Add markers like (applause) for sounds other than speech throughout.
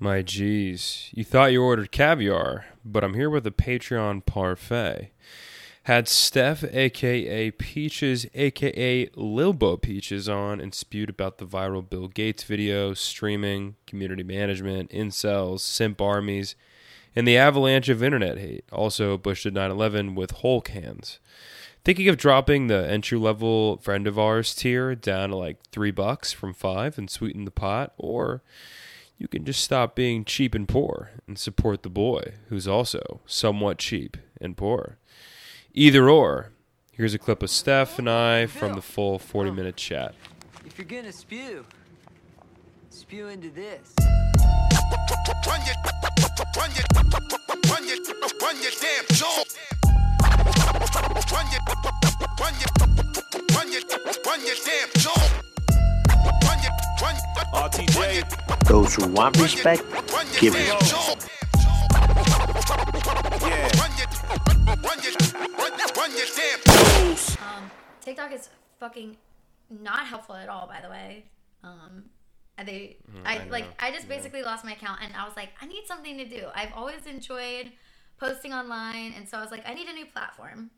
My geez, you thought you ordered caviar, but I'm here with a Patreon parfait. Had Steph, aka Peaches, aka Lilbo Peaches, on and spewed about the viral Bill Gates video, streaming, community management, incels, simp armies, and the avalanche of internet hate. Also, Bush did 9 11 with Hulk hands. Thinking of dropping the entry level friend of ours tier down to like three bucks from five and sweeten the pot, or you can just stop being cheap and poor and support the boy, who's also somewhat cheap and poor. Either or. Here's a clip of Steph and I from the full 40 minute chat. If you're gonna spew, spew into this. Run your, run your, run your, run your damn jaw. Run your, run your, RTJ. Those who want respect, give damn it. jaw. Yeah. Run your, run your, run, run your damn Um, TikTok is fucking not helpful at all, by the way. Um, and they, I, I like. I just basically lost my account, and I was like, I need something to do. I've always enjoyed posting online, and so I was like, I need a new platform.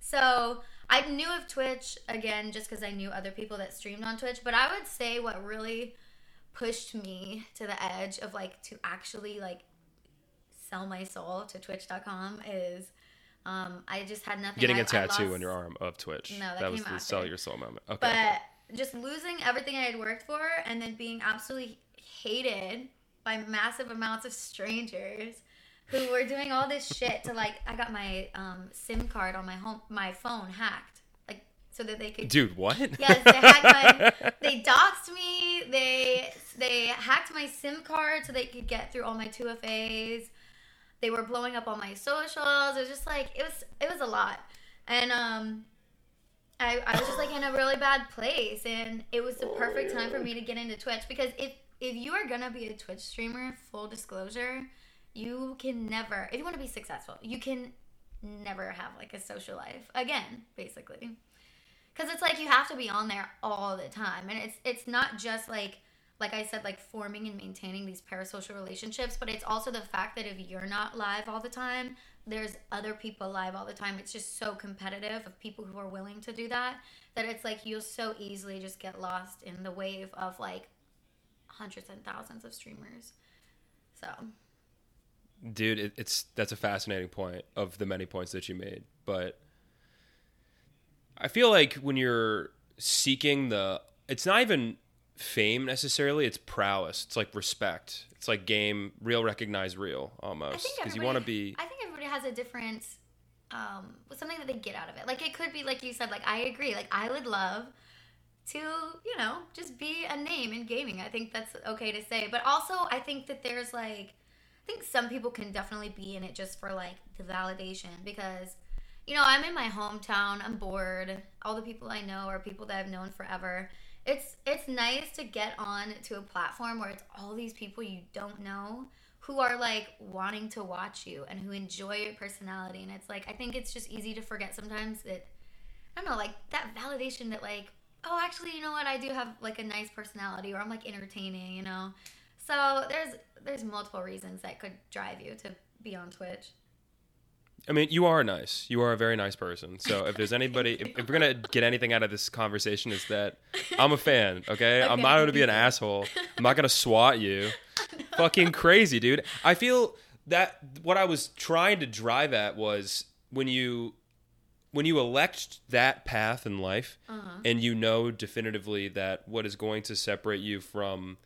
So I knew of Twitch again, just because I knew other people that streamed on Twitch. But I would say what really pushed me to the edge of like to actually like sell my soul to Twitch.com is. Um, I just had nothing. Getting I- a tattoo lost- on your arm of Twitch. No, that was came the after. sell your soul moment. Okay. but just losing everything I had worked for and then being absolutely hated by massive amounts of strangers who were doing all this shit to like I got my um, SIM card on my home my phone hacked like so that they could Dude, what? Yes, they hacked my. (laughs) They doxed me. They hacked my SIM card so they could get through all my two FAs. They were blowing up all my socials. It was just like it was it was a lot, and um, I I was just like in a really bad place, and it was the perfect time for me to get into Twitch because if if you are gonna be a Twitch streamer, full disclosure, you can never if you want to be successful, you can never have like a social life again, basically. Because it's like you have to be on there all the time. And it's it's not just like like i said like forming and maintaining these parasocial relationships but it's also the fact that if you're not live all the time there's other people live all the time. It's just so competitive of people who are willing to do that that it's like you'll so easily just get lost in the wave of like hundreds and thousands of streamers. So. Dude, it, it's that's a fascinating point of the many points that you made, but I feel like when you're seeking the it's not even fame necessarily, it's prowess. It's like respect. It's like game real recognize real almost because you want to be I think everybody has a different, um, something that they get out of it. Like it could be like you said. Like I agree. Like I would love to, you know, just be a name in gaming. I think that's okay to say. But also, I think that there's like, I think some people can definitely be in it just for like the validation because. You know, I'm in my hometown. I'm bored. All the people I know are people that I've known forever. It's it's nice to get on to a platform where it's all these people you don't know who are like wanting to watch you and who enjoy your personality. And it's like i think it's just easy to forget sometimes that i don't know like that validation that like oh actually you know what? I do have like a nice personality or i'm like entertaining you know? So there's there's multiple reasons that could drive you to be on twitch I mean, you are nice. You are a very nice person. So if there's anybody, if, if we're gonna get anything out of this conversation, is that I'm a fan. Okay, I'm not gonna be an asshole. I'm not gonna swat you. Fucking crazy, dude. I feel that what I was trying to drive at was when you when you elect that path in life uh-huh. and you know definitively that what is going to separate you from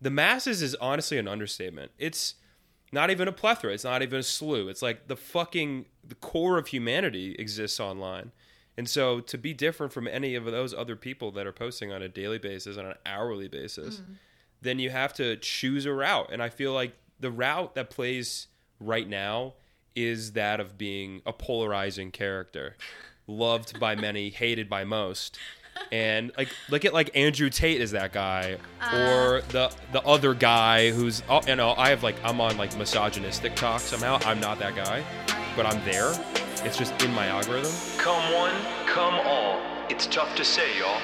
the masses is honestly an understatement. It's not even a plethora. It's not even a slew. It's like the fucking the core of humanity exists online. And so to be different from any of those other people that are posting on a daily basis, on an hourly basis, mm. then you have to choose a route. And I feel like the route that plays right now is that of being a polarizing character, loved by many, hated by most. And like look at like Andrew Tate is that guy, uh. or the the other guy who's oh, you know I have like I'm on like misogynistic talk somehow. I'm not that guy, but I'm there. It's just in my algorithm. Come one, come all. It's tough to say, y'all.